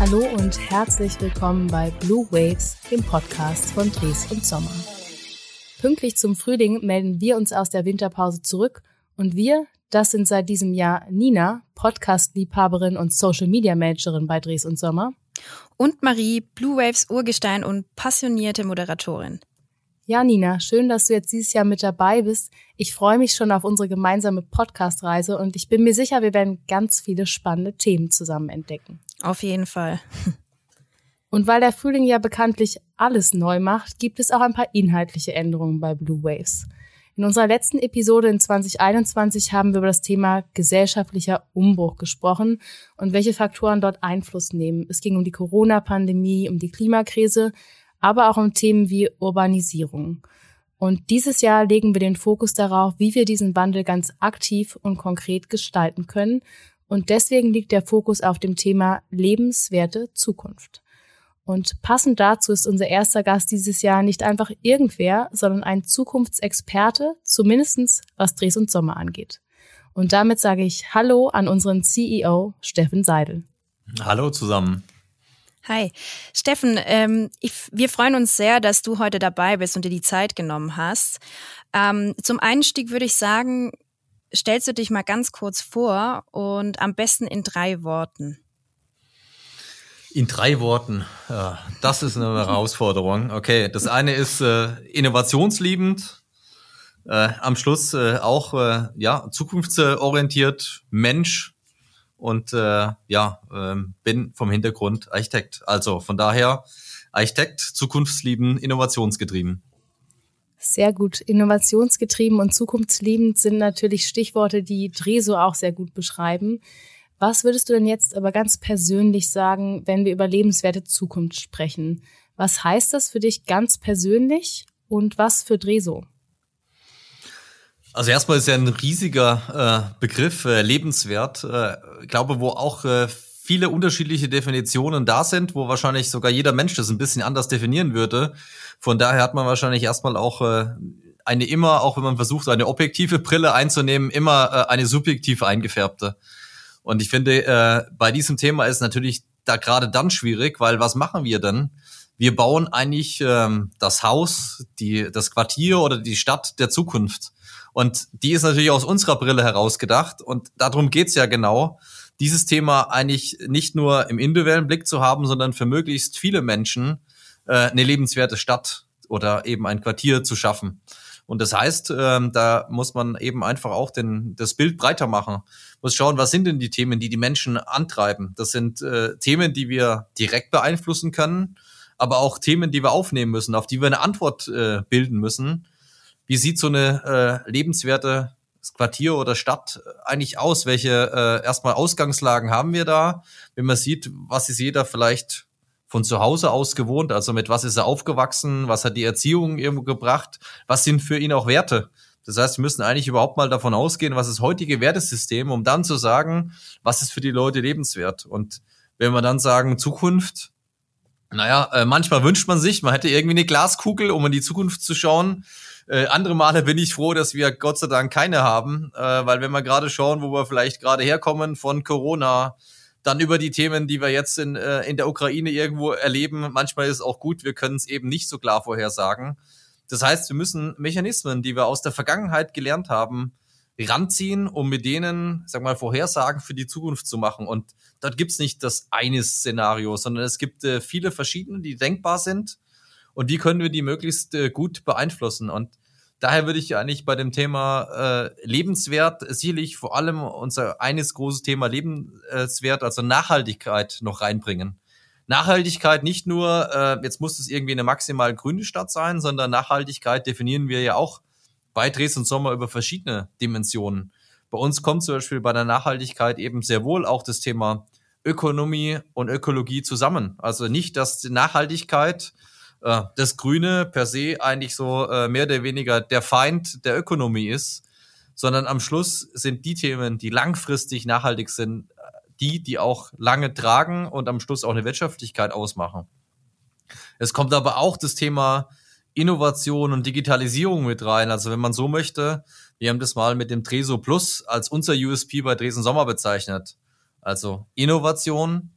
Hallo und herzlich willkommen bei Blue Waves, dem Podcast von Dres und Sommer. Pünktlich zum Frühling melden wir uns aus der Winterpause zurück und wir, das sind seit diesem Jahr Nina, Podcast-Liebhaberin und Social-Media-Managerin bei Dres und Sommer. Und Marie, Blue Waves Urgestein und passionierte Moderatorin. Ja, Nina, schön, dass du jetzt dieses Jahr mit dabei bist. Ich freue mich schon auf unsere gemeinsame Podcast-Reise und ich bin mir sicher, wir werden ganz viele spannende Themen zusammen entdecken. Auf jeden Fall. Und weil der Frühling ja bekanntlich alles neu macht, gibt es auch ein paar inhaltliche Änderungen bei Blue Waves. In unserer letzten Episode in 2021 haben wir über das Thema gesellschaftlicher Umbruch gesprochen und welche Faktoren dort Einfluss nehmen. Es ging um die Corona-Pandemie, um die Klimakrise, aber auch um Themen wie Urbanisierung. Und dieses Jahr legen wir den Fokus darauf, wie wir diesen Wandel ganz aktiv und konkret gestalten können. Und deswegen liegt der Fokus auf dem Thema lebenswerte Zukunft. Und passend dazu ist unser erster Gast dieses Jahr nicht einfach irgendwer, sondern ein Zukunftsexperte, zumindestens was Dres und Sommer angeht. Und damit sage ich Hallo an unseren CEO Steffen Seidel. Hallo zusammen. Hi, Steffen, ähm, ich, wir freuen uns sehr, dass du heute dabei bist und dir die Zeit genommen hast. Ähm, zum Einstieg würde ich sagen, stellst du dich mal ganz kurz vor und am besten in drei Worten. In drei Worten, ja, das ist eine Herausforderung. Okay, das eine ist äh, innovationsliebend, äh, am Schluss äh, auch äh, ja zukunftsorientiert, Mensch und äh, ja, äh, bin vom Hintergrund Architekt. Also von daher Architekt, zukunftsliebend, innovationsgetrieben. Sehr gut. Innovationsgetrieben und zukunftsliebend sind natürlich Stichworte, die Dreso auch sehr gut beschreiben. Was würdest du denn jetzt aber ganz persönlich sagen, wenn wir über lebenswerte Zukunft sprechen? Was heißt das für dich ganz persönlich und was für Dreso? Also erstmal ist ja ein riesiger äh, Begriff, äh, lebenswert. Äh, ich glaube, wo auch äh, viele unterschiedliche Definitionen da sind, wo wahrscheinlich sogar jeder Mensch das ein bisschen anders definieren würde. Von daher hat man wahrscheinlich erstmal auch äh, eine immer, auch wenn man versucht, eine objektive Brille einzunehmen, immer äh, eine subjektive eingefärbte. Und ich finde, äh, bei diesem Thema ist natürlich da gerade dann schwierig, weil was machen wir denn? Wir bauen eigentlich ähm, das Haus, die, das Quartier oder die Stadt der Zukunft. Und die ist natürlich aus unserer Brille herausgedacht. Und darum geht's ja genau, dieses Thema eigentlich nicht nur im individuellen Blick zu haben, sondern für möglichst viele Menschen äh, eine lebenswerte Stadt oder eben ein Quartier zu schaffen. Und das heißt, ähm, da muss man eben einfach auch den, das Bild breiter machen. Muss schauen, was sind denn die Themen, die die Menschen antreiben. Das sind äh, Themen, die wir direkt beeinflussen können, aber auch Themen, die wir aufnehmen müssen, auf die wir eine Antwort äh, bilden müssen. Wie sieht so eine äh, lebenswerte Quartier oder Stadt eigentlich aus? Welche äh, erstmal Ausgangslagen haben wir da? Wenn man sieht, was ist jeder vielleicht von zu Hause aus gewohnt? Also mit was ist er aufgewachsen? Was hat die Erziehung irgendwo gebracht? Was sind für ihn auch Werte? Das heißt, wir müssen eigentlich überhaupt mal davon ausgehen, was ist heutige Wertesystem, um dann zu sagen, was ist für die Leute lebenswert? Und wenn wir dann sagen Zukunft, naja, äh, manchmal wünscht man sich, man hätte irgendwie eine Glaskugel, um in die Zukunft zu schauen. Äh, andere Male bin ich froh, dass wir Gott sei Dank keine haben, äh, weil wenn wir gerade schauen, wo wir vielleicht gerade herkommen von Corona, dann über die Themen, die wir jetzt in, äh, in der Ukraine irgendwo erleben, manchmal ist es auch gut, wir können es eben nicht so klar vorhersagen. Das heißt, wir müssen Mechanismen, die wir aus der Vergangenheit gelernt haben, ranziehen, um mit denen, sag mal, Vorhersagen für die Zukunft zu machen. Und dort gibt's nicht das eine Szenario, sondern es gibt äh, viele verschiedene, die denkbar sind. Und wie können wir die möglichst äh, gut beeinflussen? Und daher würde ich eigentlich bei dem Thema äh, lebenswert sicherlich vor allem unser eines großes Thema lebenswert, also Nachhaltigkeit noch reinbringen. Nachhaltigkeit nicht nur, äh, jetzt muss es irgendwie eine maximal grüne Stadt sein, sondern Nachhaltigkeit definieren wir ja auch bei Dresden Sommer über verschiedene Dimensionen. Bei uns kommt zum Beispiel bei der Nachhaltigkeit eben sehr wohl auch das Thema Ökonomie und Ökologie zusammen. Also nicht, dass die Nachhaltigkeit äh, das Grüne per se eigentlich so äh, mehr oder weniger der Feind der Ökonomie ist, sondern am Schluss sind die Themen, die langfristig nachhaltig sind, äh, die, die auch lange tragen und am Schluss auch eine Wirtschaftlichkeit ausmachen. Es kommt aber auch das Thema Innovation und Digitalisierung mit rein. Also wenn man so möchte, wir haben das mal mit dem Treso Plus als unser USP bei Dresden Sommer bezeichnet. Also Innovation,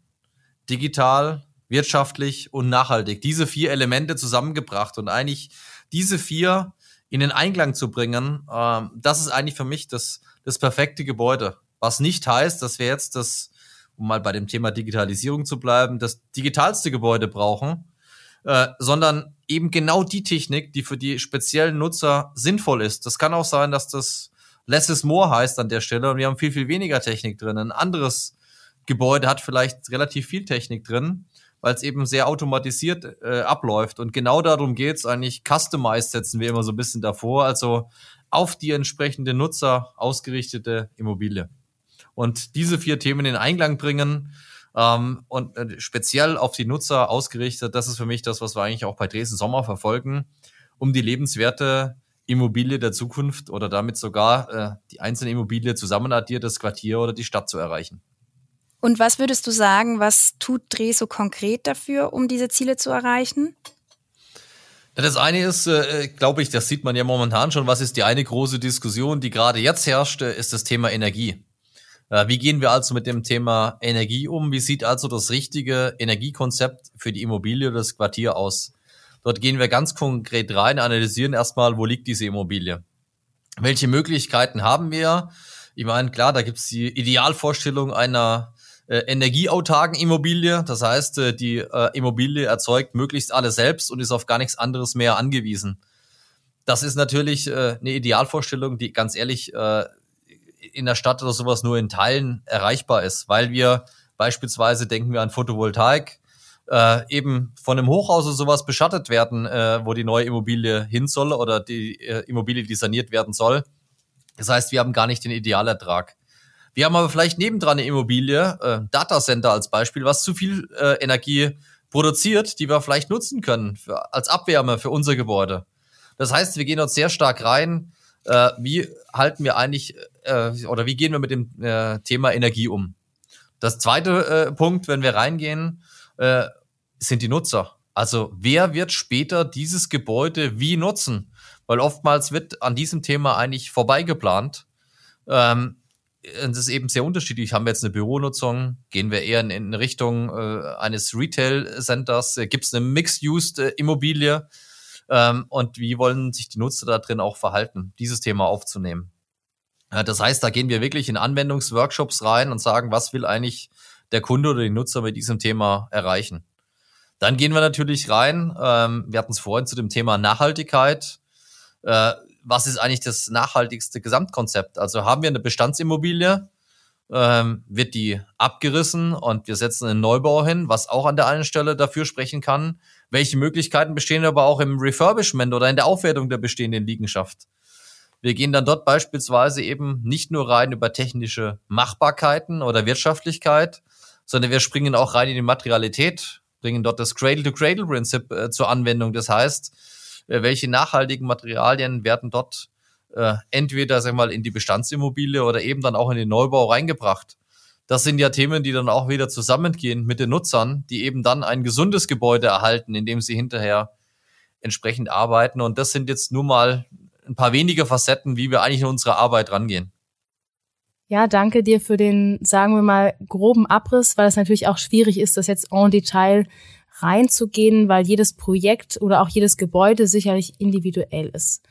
digital, wirtschaftlich und nachhaltig. Diese vier Elemente zusammengebracht und eigentlich diese vier in den Einklang zu bringen, ähm, das ist eigentlich für mich das, das perfekte Gebäude. Was nicht heißt, dass wir jetzt das, um mal bei dem Thema Digitalisierung zu bleiben, das digitalste Gebäude brauchen, äh, sondern eben genau die Technik, die für die speziellen Nutzer sinnvoll ist. Das kann auch sein, dass das less is more heißt an der Stelle und wir haben viel, viel weniger Technik drin. Ein anderes Gebäude hat vielleicht relativ viel Technik drin, weil es eben sehr automatisiert äh, abläuft. Und genau darum geht's eigentlich. Customized setzen wir immer so ein bisschen davor, also auf die entsprechende Nutzer ausgerichtete Immobilie. Und diese vier Themen in Einklang bringen, ähm, und äh, speziell auf die Nutzer ausgerichtet, das ist für mich das, was wir eigentlich auch bei Dresden Sommer verfolgen, um die lebenswerte Immobilie der Zukunft oder damit sogar äh, die einzelne Immobilie zusammenaddiert, das Quartier oder die Stadt zu erreichen. Und was würdest du sagen, was tut Dreh so konkret dafür, um diese Ziele zu erreichen? Das eine ist, äh, glaube ich, das sieht man ja momentan schon, was ist die eine große Diskussion, die gerade jetzt herrscht, äh, ist das Thema Energie. Äh, wie gehen wir also mit dem Thema Energie um? Wie sieht also das richtige Energiekonzept für die Immobilie oder das Quartier aus? Dort gehen wir ganz konkret rein, analysieren erstmal, wo liegt diese Immobilie? Welche Möglichkeiten haben wir? Ich meine, klar, da gibt es die Idealvorstellung einer äh, energieautarken Immobilie. Das heißt, äh, die äh, Immobilie erzeugt möglichst alles selbst und ist auf gar nichts anderes mehr angewiesen. Das ist natürlich äh, eine Idealvorstellung, die ganz ehrlich äh, in der Stadt oder sowas nur in Teilen erreichbar ist, weil wir beispielsweise denken wir an Photovoltaik, äh, eben von einem Hochhaus oder sowas beschattet werden, äh, wo die neue Immobilie hin soll oder die äh, Immobilie, die saniert werden soll. Das heißt, wir haben gar nicht den Idealertrag. Wir haben aber vielleicht nebendran eine Immobilie, äh, Datacenter als Beispiel, was zu viel äh, Energie produziert, die wir vielleicht nutzen können für, als Abwärme für unser Gebäude. Das heißt, wir gehen dort sehr stark rein, äh, wie halten wir eigentlich äh, oder wie gehen wir mit dem äh, Thema Energie um? Das zweite äh, Punkt, wenn wir reingehen, äh, sind die Nutzer. Also wer wird später dieses Gebäude wie nutzen? Weil oftmals wird an diesem Thema eigentlich vorbeigeplant. Ähm, es ist eben sehr unterschiedlich. Haben wir jetzt eine Büronutzung? Gehen wir eher in, in Richtung äh, eines Retail-Centers? Gibt es eine Mixed-Use-Immobilie? ähm, und wie wollen sich die Nutzer da drin auch verhalten, dieses Thema aufzunehmen. Ja, das heißt, da gehen wir wirklich in Anwendungsworkshops rein und sagen, was will eigentlich der Kunde oder die Nutzer mit diesem Thema erreichen. Dann gehen wir natürlich rein, ähm, wir hatten es vorhin zu dem Thema Nachhaltigkeit. Äh, was ist eigentlich das nachhaltigste Gesamtkonzept? Also haben wir eine Bestandsimmobilie, ähm, wird die abgerissen und wir setzen einen Neubau hin, was auch an der einen Stelle dafür sprechen kann. Welche Möglichkeiten bestehen aber auch im Refurbishment oder in der Aufwertung der bestehenden Liegenschaft? Wir gehen dann dort beispielsweise eben nicht nur rein über technische Machbarkeiten oder Wirtschaftlichkeit, sondern wir springen auch rein in die Materialität, bringen dort das Cradle-to-Cradle-Prinzip äh, zur Anwendung. Das heißt, welche nachhaltigen Materialien werden dort äh, entweder sag mal in die Bestandsimmobilie oder eben dann auch in den Neubau reingebracht. Das sind ja Themen, die dann auch wieder zusammengehen mit den Nutzern, die eben dann ein gesundes Gebäude erhalten, in dem sie hinterher entsprechend arbeiten. Und das sind jetzt nur mal ein paar wenige Facetten, wie wir eigentlich in unsere Arbeit rangehen. Ja, danke dir für den, sagen wir mal, groben Abriss, weil es natürlich auch schwierig ist, das jetzt en Detail reinzugehen, weil jedes Projekt oder auch jedes Gebäude sicherlich individuell ist.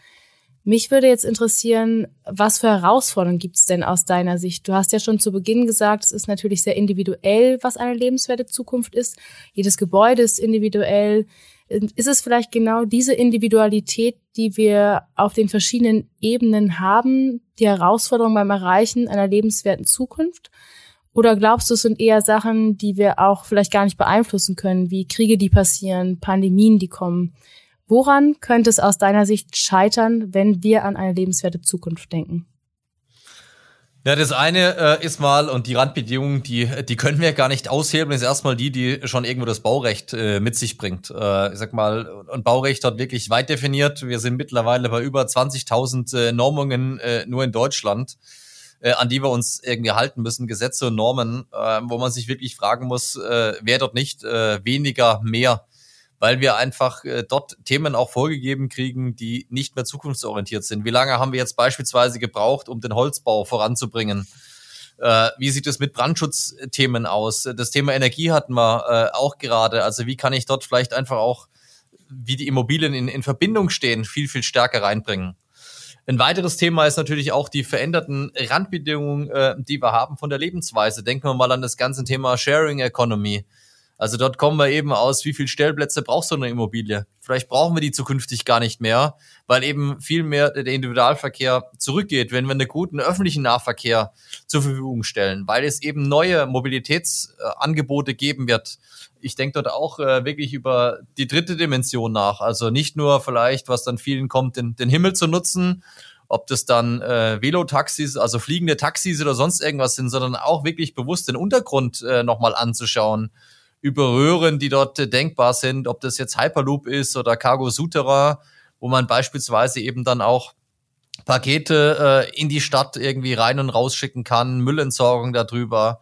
Mich würde jetzt interessieren, was für Herausforderungen gibt es denn aus deiner Sicht? Du hast ja schon zu Beginn gesagt, es ist natürlich sehr individuell, was eine lebenswerte Zukunft ist. Jedes Gebäude ist individuell. Ist es vielleicht genau diese Individualität, die wir auf den verschiedenen Ebenen haben, die Herausforderung beim Erreichen einer lebenswerten Zukunft? Oder glaubst du, es sind eher Sachen, die wir auch vielleicht gar nicht beeinflussen können, wie Kriege, die passieren, Pandemien, die kommen? Woran könnte es aus deiner Sicht scheitern, wenn wir an eine lebenswerte Zukunft denken? Ja, das eine äh, ist mal, und die Randbedingungen, die, die können wir gar nicht aushebeln, ist erstmal die, die schon irgendwo das Baurecht äh, mit sich bringt. Äh, ich sag mal, und Baurecht hat wirklich weit definiert. Wir sind mittlerweile bei über 20.000 äh, Normungen äh, nur in Deutschland, äh, an die wir uns irgendwie halten müssen, Gesetze und Normen, äh, wo man sich wirklich fragen muss, äh, wer dort nicht äh, weniger mehr weil wir einfach äh, dort Themen auch vorgegeben kriegen, die nicht mehr zukunftsorientiert sind. Wie lange haben wir jetzt beispielsweise gebraucht, um den Holzbau voranzubringen? Äh, wie sieht es mit Brandschutzthemen aus? Das Thema Energie hatten wir äh, auch gerade. Also wie kann ich dort vielleicht einfach auch, wie die Immobilien in, in Verbindung stehen, viel, viel stärker reinbringen? Ein weiteres Thema ist natürlich auch die veränderten Randbedingungen, äh, die wir haben von der Lebensweise. Denken wir mal an das ganze Thema Sharing Economy. Also dort kommen wir eben aus, wie viel Stellplätze braucht so eine Immobilie? Vielleicht brauchen wir die zukünftig gar nicht mehr, weil eben viel mehr der Individualverkehr zurückgeht, wenn wir einen guten öffentlichen Nahverkehr zur Verfügung stellen, weil es eben neue Mobilitätsangebote geben wird. Ich denke dort auch äh, wirklich über die dritte Dimension nach. Also nicht nur vielleicht, was dann vielen kommt, den, den Himmel zu nutzen, ob das dann äh, Velotaxis, also fliegende Taxis oder sonst irgendwas sind, sondern auch wirklich bewusst den Untergrund äh, nochmal anzuschauen über Röhren, die dort äh, denkbar sind, ob das jetzt Hyperloop ist oder Cargo Souterrain, wo man beispielsweise eben dann auch Pakete äh, in die Stadt irgendwie rein und rausschicken kann, Müllentsorgung darüber.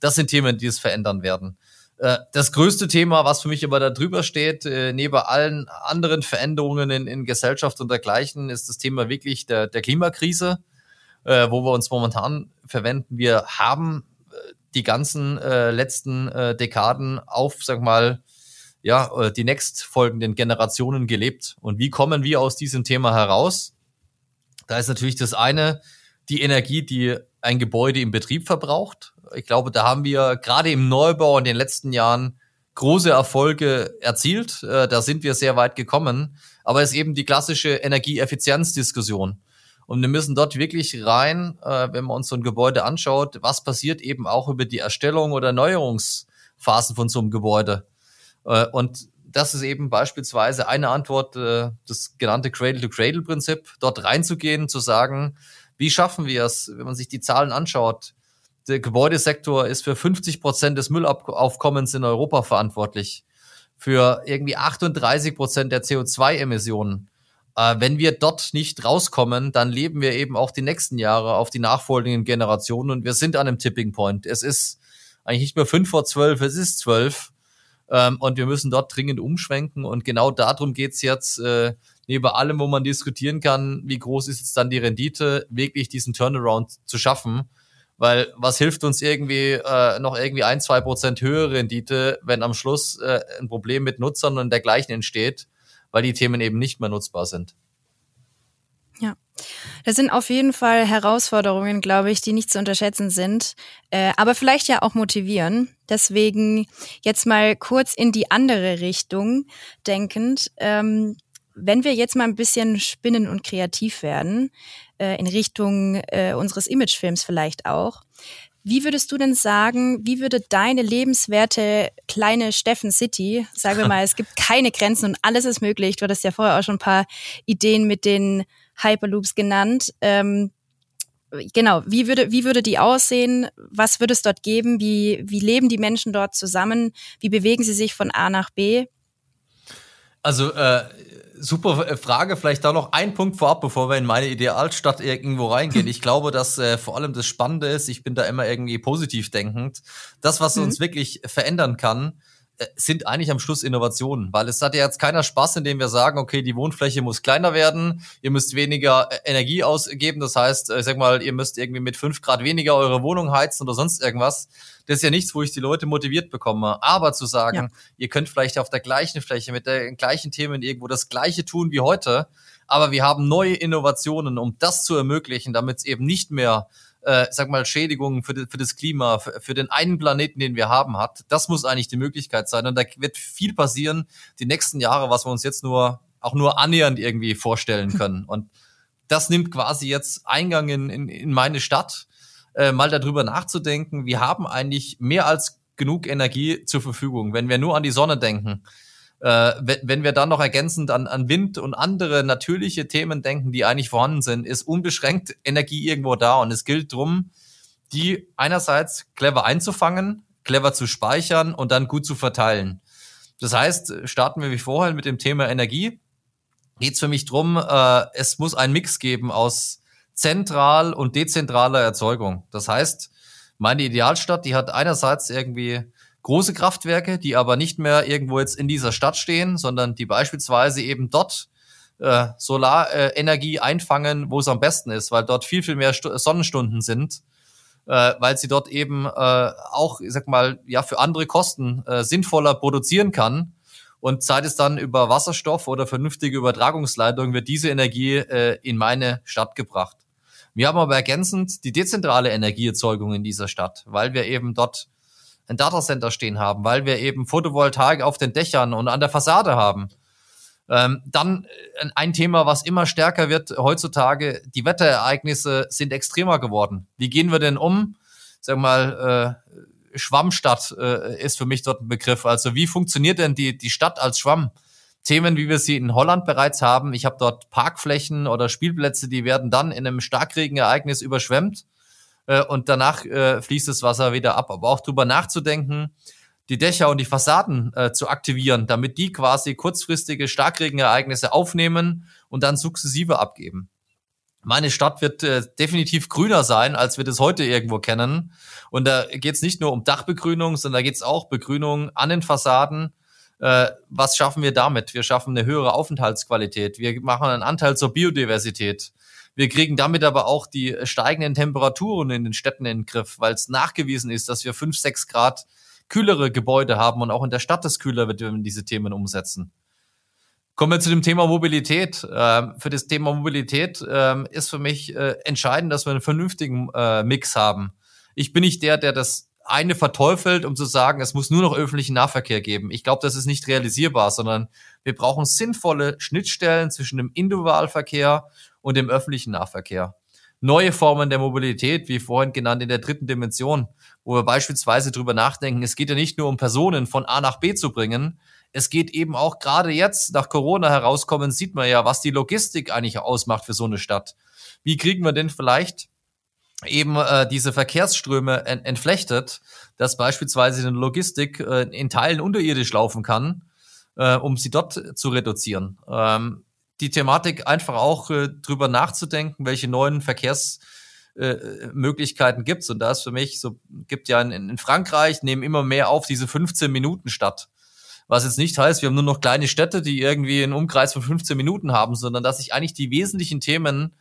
Das sind Themen, die es verändern werden. Äh, das größte Thema, was für mich aber da drüber steht, äh, neben allen anderen Veränderungen in, in Gesellschaft und dergleichen, ist das Thema wirklich der, der Klimakrise, wo wir uns momentan verwenden. Wir haben die ganzen äh, letzten äh, Dekaden auf, sag mal, ja, äh, die nächstfolgenden Generationen gelebt. Und wie kommen wir aus diesem Thema heraus? Da ist natürlich das eine, die Energie, die ein Gebäude im Betrieb verbraucht. Ich glaube, da haben wir gerade im Neubau in den letzten Jahren große Erfolge erzielt. Äh, da sind wir sehr weit gekommen. Aber es ist eben die klassische Energieeffizienzdiskussion. Und wir müssen dort wirklich rein, äh, wenn man uns so ein Gebäude anschaut, was passiert eben auch über die Erstellung oder Erneuerungsphasen von so einem Gebäude. Äh, und das ist eben beispielsweise eine Antwort, äh, das genannte Cradle-to-Cradle-Prinzip, dort reinzugehen, zu sagen, wie schaffen wir es, wenn man sich die Zahlen anschaut, der Gebäudesektor ist für 50 Prozent des Müllaufkommens in Europa verantwortlich, für irgendwie 38 Prozent der CO2-Emissionen. Äh, wenn wir dort nicht rauskommen, dann leben wir eben auch die nächsten Jahre auf die nachfolgenden Generationen und wir sind an einem Tipping Point. Es ist eigentlich nicht mehr fünf vor zwölf, es ist zwölf. Ähm, und wir müssen dort dringend umschwenken. Und genau darum geht's jetzt, äh, neben allem, wo man diskutieren kann, wie groß ist jetzt dann die Rendite, wirklich diesen Turnaround zu schaffen. Weil was hilft uns irgendwie äh, noch irgendwie ein, zwei Prozent höhere Rendite, wenn am Schluss äh, ein Problem mit Nutzern und dergleichen entsteht? Weil die Themen eben nicht mehr nutzbar sind. Ja, das sind auf jeden Fall Herausforderungen, glaube ich, die nicht zu unterschätzen sind, äh, aber vielleicht ja auch motivieren. Deswegen jetzt mal kurz in die andere Richtung denkend. Ähm, wenn wir jetzt mal ein bisschen spinnen und kreativ werden, äh, in Richtung äh, unseres Imagefilms vielleicht auch, wie würdest du denn sagen, wie würde deine lebenswerte kleine Steffen City, sagen wir mal, es gibt keine Grenzen und alles ist möglich. Du hattest ja vorher auch schon ein paar Ideen mit den Hyperloops genannt. Ähm, genau, wie würde, wie würde die aussehen? Was würde es dort geben? Wie, wie leben die Menschen dort zusammen? Wie bewegen sie sich von A nach B? Also äh, super Frage. Vielleicht da noch ein Punkt vorab, bevor wir in meine Idealstadt irgendwo reingehen. Ich glaube, dass äh, vor allem das Spannende ist, ich bin da immer irgendwie positiv denkend. Das, was mhm. uns wirklich verändern kann, äh, sind eigentlich am Schluss Innovationen, weil es hat ja jetzt keiner Spaß, indem wir sagen, okay, die Wohnfläche muss kleiner werden, ihr müsst weniger äh, Energie ausgeben, das heißt, äh, ich sag mal, ihr müsst irgendwie mit fünf Grad weniger eure Wohnung heizen oder sonst irgendwas. Das ist ja nichts, wo ich die Leute motiviert bekomme. Aber zu sagen, ja. ihr könnt vielleicht auf der gleichen Fläche mit den gleichen Themen irgendwo das Gleiche tun wie heute, aber wir haben neue Innovationen, um das zu ermöglichen, damit es eben nicht mehr äh, sag mal, Schädigungen für, für das Klima, für, für den einen Planeten, den wir haben, hat. Das muss eigentlich die Möglichkeit sein. Und da wird viel passieren die nächsten Jahre, was wir uns jetzt nur auch nur annähernd irgendwie vorstellen können. Und das nimmt quasi jetzt Eingang in, in, in meine Stadt, äh, mal darüber nachzudenken. Wir haben eigentlich mehr als genug Energie zur Verfügung, wenn wir nur an die Sonne denken. Äh, wenn wir dann noch ergänzend an, an Wind und andere natürliche Themen denken, die eigentlich vorhanden sind, ist unbeschränkt Energie irgendwo da. Und es gilt drum, die einerseits clever einzufangen, clever zu speichern und dann gut zu verteilen. Das heißt, starten wir wie vorher mit dem Thema Energie. Geht es für mich drum, äh, es muss ein Mix geben aus zentral und dezentraler Erzeugung. Das heißt, meine Idealstadt, die hat einerseits irgendwie große Kraftwerke, die aber nicht mehr irgendwo jetzt in dieser Stadt stehen, sondern die beispielsweise eben dort äh, Solarenergie einfangen, wo es am besten ist, weil dort viel, viel mehr St Sonnenstunden sind. äh, weil sie dort eben äh, auch, ich sag mal, ja, für andere Kosten äh, sinnvoller produzieren kann. Und sei es dann über Wasserstoff oder vernünftige Übertragungsleitungen, wird diese Energie äh, in meine Stadt gebracht. Wir haben aber ergänzend die dezentrale Energieerzeugung in dieser Stadt, weil wir eben dort ein Datacenter stehen haben, weil wir eben Photovoltaik auf den Dächern und an der Fassade haben. Ähm, dann äh, ein Thema, was immer stärker wird heutzutage, die Wetterereignisse sind extremer geworden. Wie gehen wir denn um? Sag mal, äh, Schwammstadt äh, ist für mich dort ein Begriff. Also wie funktioniert denn die, die Stadt als Schwamm? Themen, wie wir sie in Holland bereits haben. Ich habe dort Parkflächen oder Spielplätze, die werden dann in einem Starkregenereignis überschwemmt äh, und danach äh, fließt das Wasser wieder ab. Aber auch drüber nachzudenken, die Dächer und die Fassaden äh, zu aktivieren, damit die quasi kurzfristige Starkregenereignisse aufnehmen und dann sukzessive abgeben. Meine Stadt wird äh, definitiv grüner sein, als wir das heute irgendwo kennen. Und da geht es nicht nur um Dachbegrünung, sondern da geht es auch Begrünung an den Fassaden. Äh, was schaffen wir damit? Wir schaffen eine höhere Aufenthaltsqualität. Wir machen einen Anteil zur Biodiversität. Wir kriegen damit aber auch die steigenden Temperaturen in den Städten in den Griff, weil es nachgewiesen ist, dass wir fünf, sechs Grad kühlere Gebäude haben und auch in der Stadt es kühler wird, wenn wir diese Themen umsetzen. Kommen wir zu dem Thema Mobilität. Ähm, für das Thema Mobilität ähm, ist für mich äh, entscheidend, dass wir einen vernünftigen äh, Mix haben. Ich bin nicht der, der das eine verteufelt, um zu sagen, es muss nur noch öffentlichen Nahverkehr geben. Ich glaube, das ist nicht realisierbar, sondern wir brauchen sinnvolle Schnittstellen zwischen dem Individualverkehr und dem öffentlichen Nahverkehr. Neue Formen der Mobilität, wie vorhin genannt, in der dritten Dimension wo wir beispielsweise drüber nachdenken, es geht ja nicht nur um Personen von A nach B zu bringen, es geht eben auch gerade jetzt nach Corona herauskommen, sieht man ja, was die Logistik eigentlich ausmacht für so eine Stadt. Wie kriegen wir denn vielleicht eben äh, diese Verkehrsströme ent entflechtet, dass beispielsweise eine Logistik äh, in Teilen unterirdisch laufen kann, äh, um sie dort zu reduzieren. Ähm, die Thematik einfach auch äh, drüber nachzudenken, welche neuen Verkehrs äh, gibt. Und da ist für mich so, gibt ja in, in Frankreich, nehmen immer mehr auf diese 15 Minuten statt. Was jetzt nicht heißt, wir haben nur noch kleine Städte, die irgendwie einen Umkreis von 15 Minuten haben, sondern dass ich eigentlich die wesentlichen Themen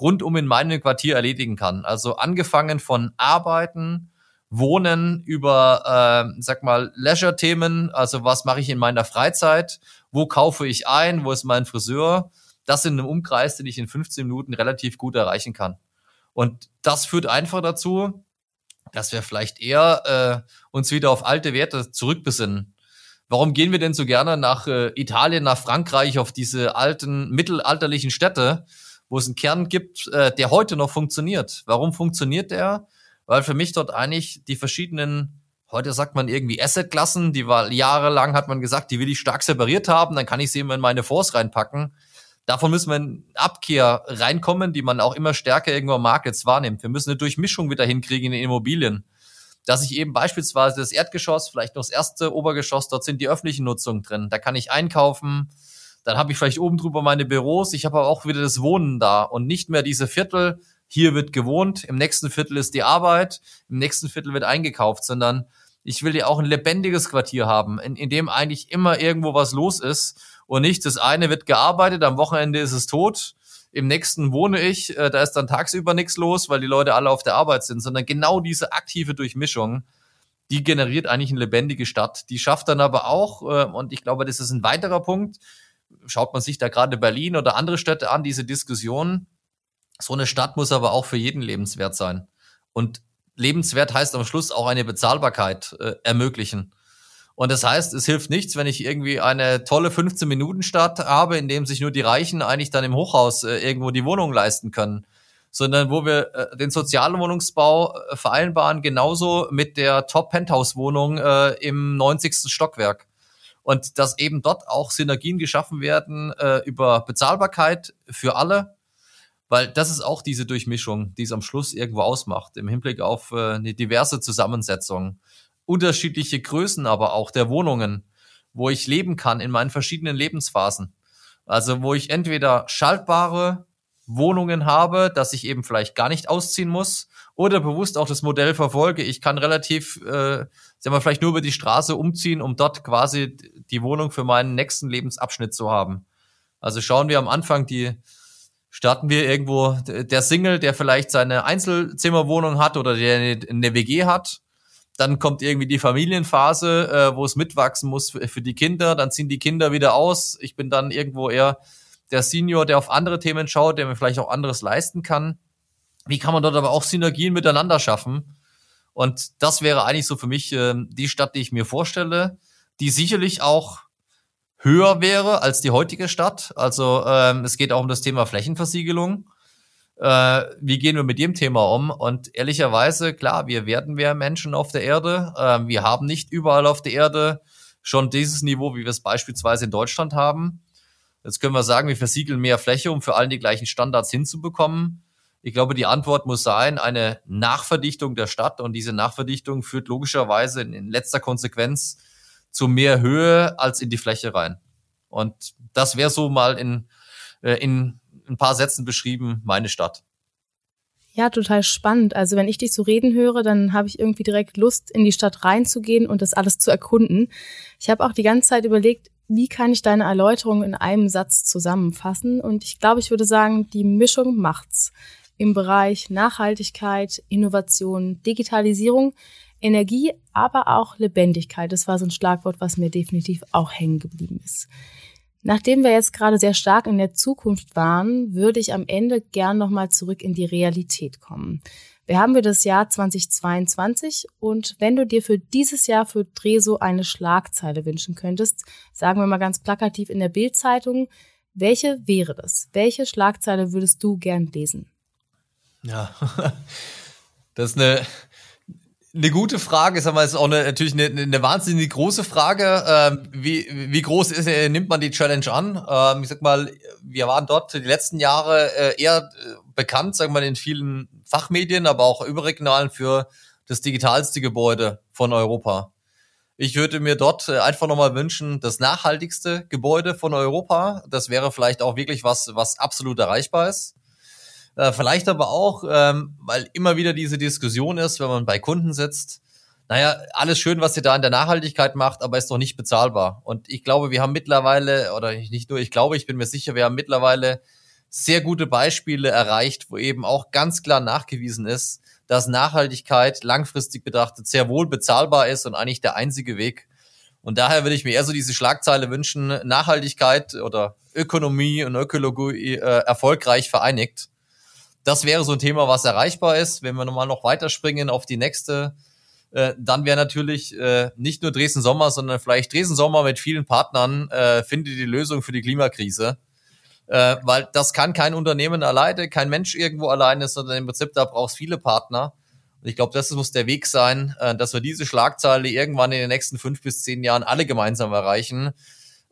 rundum in meinem Quartier erledigen kann. Also angefangen von Arbeiten, Wohnen über, äh, sag mal, Leisure-Themen, also was mache ich in meiner Freizeit, wo kaufe ich ein, wo ist mein Friseur, das in einem Umkreis, den ich in 15 Minuten relativ gut erreichen kann. Und das führt einfach dazu, dass wir vielleicht eher äh, uns wieder auf alte Werte zurückbesinnen. Warum gehen wir denn so gerne nach äh, Italien, nach Frankreich, auf diese alten mittelalterlichen Städte, wo es einen Kern gibt, äh, der heute noch funktioniert? Warum funktioniert der? Weil für mich dort eigentlich die verschiedenen, heute sagt man irgendwie Assetklassen, die war jahrelang hat man gesagt, die will ich stark separiert haben, dann kann ich sie immer in meine Fonds reinpacken. Davon müssen wir in Abkehr reinkommen, die man auch immer stärker irgendwo am Markt jetzt wahrnimmt. Wir müssen eine Durchmischung wieder hinkriegen in den Immobilien. Dass ich eben beispielsweise das Erdgeschoss, vielleicht noch das erste Obergeschoss, dort sind die öffentlichen Nutzungen drin. Da kann ich einkaufen, dann habe ich vielleicht oben drüber meine Büros, ich habe aber auch wieder das Wohnen da und nicht mehr diese Viertel, hier wird gewohnt, im nächsten Viertel ist die Arbeit, im nächsten Viertel wird eingekauft, sondern ich will ja auch ein lebendiges Quartier haben, in, in dem eigentlich immer irgendwo was los ist und nicht das eine wird gearbeitet, am Wochenende ist es tot, im nächsten wohne ich, äh, da ist dann tagsüber nichts los, weil die Leute alle auf der Arbeit sind, sondern genau diese aktive Durchmischung, die generiert eigentlich eine lebendige Stadt. Die schafft dann aber auch, äh, und ich glaube, das ist ein weiterer Punkt, schaut man sich da gerade Berlin oder andere Städte an, diese Diskussion, so eine Stadt muss aber auch für jeden lebenswert sein. Und lebenswert heißt am Schluss auch eine Bezahlbarkeit äh, ermöglichen. Und das heißt, es hilft nichts, wenn ich irgendwie eine tolle 15-Minuten-Stadt habe, in dem sich nur die Reichen eigentlich dann im Hochhaus äh, irgendwo die Wohnung leisten können, sondern wo wir äh, den Sozialwohnungsbau äh, vereinbaren, genauso mit der Top-Penthouse-Wohnung äh, im 90. Stockwerk. Und dass eben dort auch Synergien geschaffen werden äh, über Bezahlbarkeit für alle, weil das ist auch diese Durchmischung, die es am Schluss irgendwo ausmacht, im Hinblick auf äh, eine diverse Zusammensetzung unterschiedliche Größen aber auch der Wohnungen, wo ich leben kann in meinen verschiedenen Lebensphasen. Also wo ich entweder schaltbare Wohnungen habe, dass ich eben vielleicht gar nicht ausziehen muss oder bewusst auch das Modell verfolge. Ich kann relativ, äh, sagen wir vielleicht nur über die Straße umziehen, um dort quasi die Wohnung für meinen nächsten Lebensabschnitt zu haben. Also schauen wir am Anfang die starten wir irgendwo der Single, der vielleicht seine Einzelzimmerwohnung hat oder der eine WG hat. Dann kommt irgendwie die Familienphase, äh, wo es mitwachsen muss für, für die Kinder. Dann ziehen die Kinder wieder aus. Ich bin dann irgendwo eher der Senior, der auf andere Themen schaut, der mir vielleicht auch anderes leisten kann. Wie kann man dort aber auch Synergien miteinander schaffen? Und das wäre eigentlich so für mich äh, die Stadt, die ich mir vorstelle, die sicherlich auch höher wäre als die heutige Stadt. Also ähm, es geht auch um das Thema Flächenversiegelung. Äh, wie gehen wir mit dem Thema um? Und ehrlicherweise, klar, wir werden mehr Menschen auf der Erde. Ähm, wir haben nicht überall auf der Erde schon dieses Niveau, wie wir es beispielsweise in Deutschland haben. Jetzt können wir sagen, wir versiegeln mehr Fläche, um für allen die gleichen Standards hinzubekommen. Ich glaube, die Antwort muss sein, eine Nachverdichtung der Stadt. Und diese Nachverdichtung führt logischerweise in, letzter Konsequenz zu mehr Höhe als in die Fläche rein. Und das wäre so mal in, äh, in ein paar Sätzen beschrieben, meine Stadt. Ja, total spannend. Also wenn ich dich so reden höre, dann habe ich irgendwie direkt Lust, in die Stadt reinzugehen und das alles zu erkunden. Ich habe auch die ganze Zeit überlegt, wie kann ich deine Erläuterung in einem Satz zusammenfassen? Und ich glaube, ich würde sagen, die Mischung macht's. Im Bereich Nachhaltigkeit, Innovation, Digitalisierung Energie, aber auch Lebendigkeit. Das war so ein Schlagwort, was mir definitiv auch hängen geblieben ist. Nachdem wir jetzt gerade sehr stark in der Zukunft waren, würde ich am Ende gern nochmal zurück in die Realität kommen. Wir haben wir das Jahr 2022 und wenn du dir für dieses Jahr für Dreso eine Schlagzeile wünschen könntest, sagen wir mal ganz plakativ in der Bildzeitung, welche wäre das? Welche Schlagzeile würdest du gern lesen? Ja, das ist eine eine gute Frage, sag mal, ist auch eine, natürlich eine, eine wahnsinnig große Frage. Ähm, wie, wie groß ist, äh, nimmt man die Challenge an? Ähm, ich sag mal, wir waren dort die letzten Jahre äh, eher äh, bekannt, sag mal, in vielen Fachmedien, aber auch überregionalen für das digitalste Gebäude von Europa. Ich würde mir dort einfach nochmal wünschen, das nachhaltigste Gebäude von Europa. Das wäre vielleicht auch wirklich was, was absolut erreichbar ist. Äh, vielleicht aber auch, ähm, weil immer wieder diese Diskussion ist, wenn man bei Kunden sitzt, naja, alles schön, was ihr da in der Nachhaltigkeit macht, aber ist doch nicht bezahlbar. Und ich glaube, wir haben mittlerweile, oder nicht nur, ich glaube, ich bin mir sicher, wir haben mittlerweile sehr gute Beispiele erreicht, wo eben auch ganz klar nachgewiesen ist, dass Nachhaltigkeit langfristig betrachtet sehr wohl bezahlbar ist und eigentlich der einzige Weg. Und daher würde ich mir eher so diese Schlagzeile wünschen, Nachhaltigkeit oder Ökonomie und Ökologie äh, erfolgreich vereinigt das wäre so ein Thema, was erreichbar ist. Wenn wir nochmal noch weiterspringen auf die nächste, äh, dann wäre natürlich äh, nicht nur Dresden Sommer, sondern vielleicht Dresden Sommer mit vielen Partnern äh, findet die Lösung für die Klimakrise. Äh, weil das kann kein Unternehmen alleine, kein Mensch irgendwo alleine, sondern im Prinzip da brauchst viele Partner. Und ich glaube, das muss der Weg sein, äh, dass wir diese Schlagzeile irgendwann in den nächsten fünf bis zehn Jahren alle gemeinsam erreichen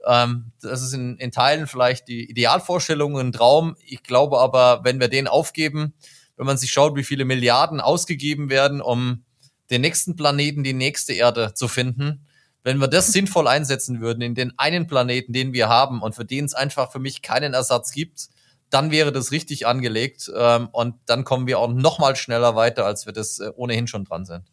ähm, das ist in, in Teilen vielleicht die Idealvorstellung, ein Traum. Ich glaube aber, wenn wir den aufgeben, wenn man sich schaut, wie viele Milliarden ausgegeben werden, um den nächsten Planeten, die nächste Erde zu finden, wenn wir das sinnvoll einsetzen würden in den einen Planeten, den wir haben und für den es einfach für mich keinen Ersatz gibt, dann wäre das richtig angelegt ähm, und dann kommen wir auch noch mal schneller weiter, als wir das äh, ohnehin schon dran sind.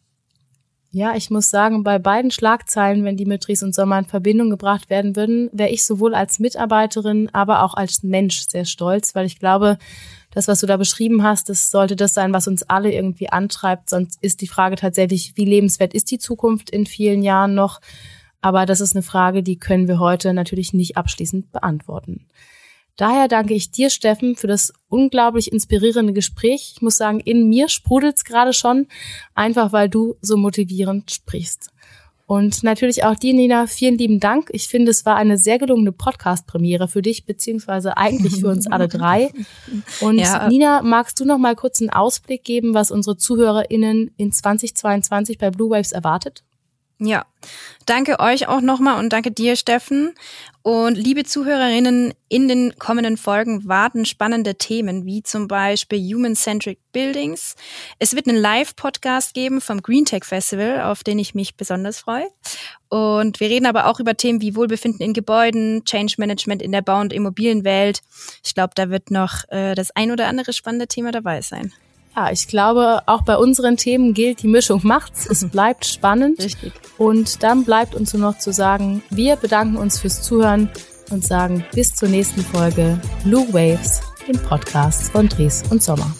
Ja, ich muss sagen, bei beiden Schlagzeilen, wenn die mit Ries und Sommer in Verbindung gebracht werden würden, wäre ich sowohl als Mitarbeiterin, aber auch als Mensch sehr stolz, weil ich glaube, das, was du da beschrieben hast, das sollte das sein, was uns alle irgendwie antreibt. Sonst ist die Frage tatsächlich, wie lebenswert ist die Zukunft in vielen Jahren noch? Aber das ist eine Frage, die können wir heute natürlich nicht abschließend beantworten. Daher danke ich dir, Steffen, für das unglaublich inspirierende Gespräch. Ich muss sagen, in mir sprudelt's gerade schon, einfach weil du so motivierend sprichst. Und natürlich auch dir, Nina, vielen lieben Dank. Ich finde, es war eine sehr gelungene Podcast-Premiere für dich, beziehungsweise eigentlich für uns alle drei. Und ja. Nina, magst du noch mal kurz einen Ausblick geben, was unsere ZuhörerInnen in 2022 bei Blue Waves erwartet? Ja, danke euch auch nochmal und danke dir, Steffen. Und liebe Zuhörerinnen, in den kommenden Folgen warten spannende Themen wie zum Beispiel Human-Centric Buildings. Es wird einen Live-Podcast geben vom Green Tech Festival, auf den ich mich besonders freue. Und wir reden aber auch über Themen wie Wohlbefinden in Gebäuden, Change Management in der Bau- und Immobilienwelt. Ich glaube, da wird noch äh, das ein oder andere spannende Thema dabei sein. Ja, ich glaube, auch bei unseren Themen gilt, die Mischung macht's. Es bleibt spannend. Richtig. Und dann bleibt uns nur noch zu sagen, wir bedanken uns fürs Zuhören und sagen bis zur nächsten Folge Blue Waves den Podcasts von Dres und Sommer.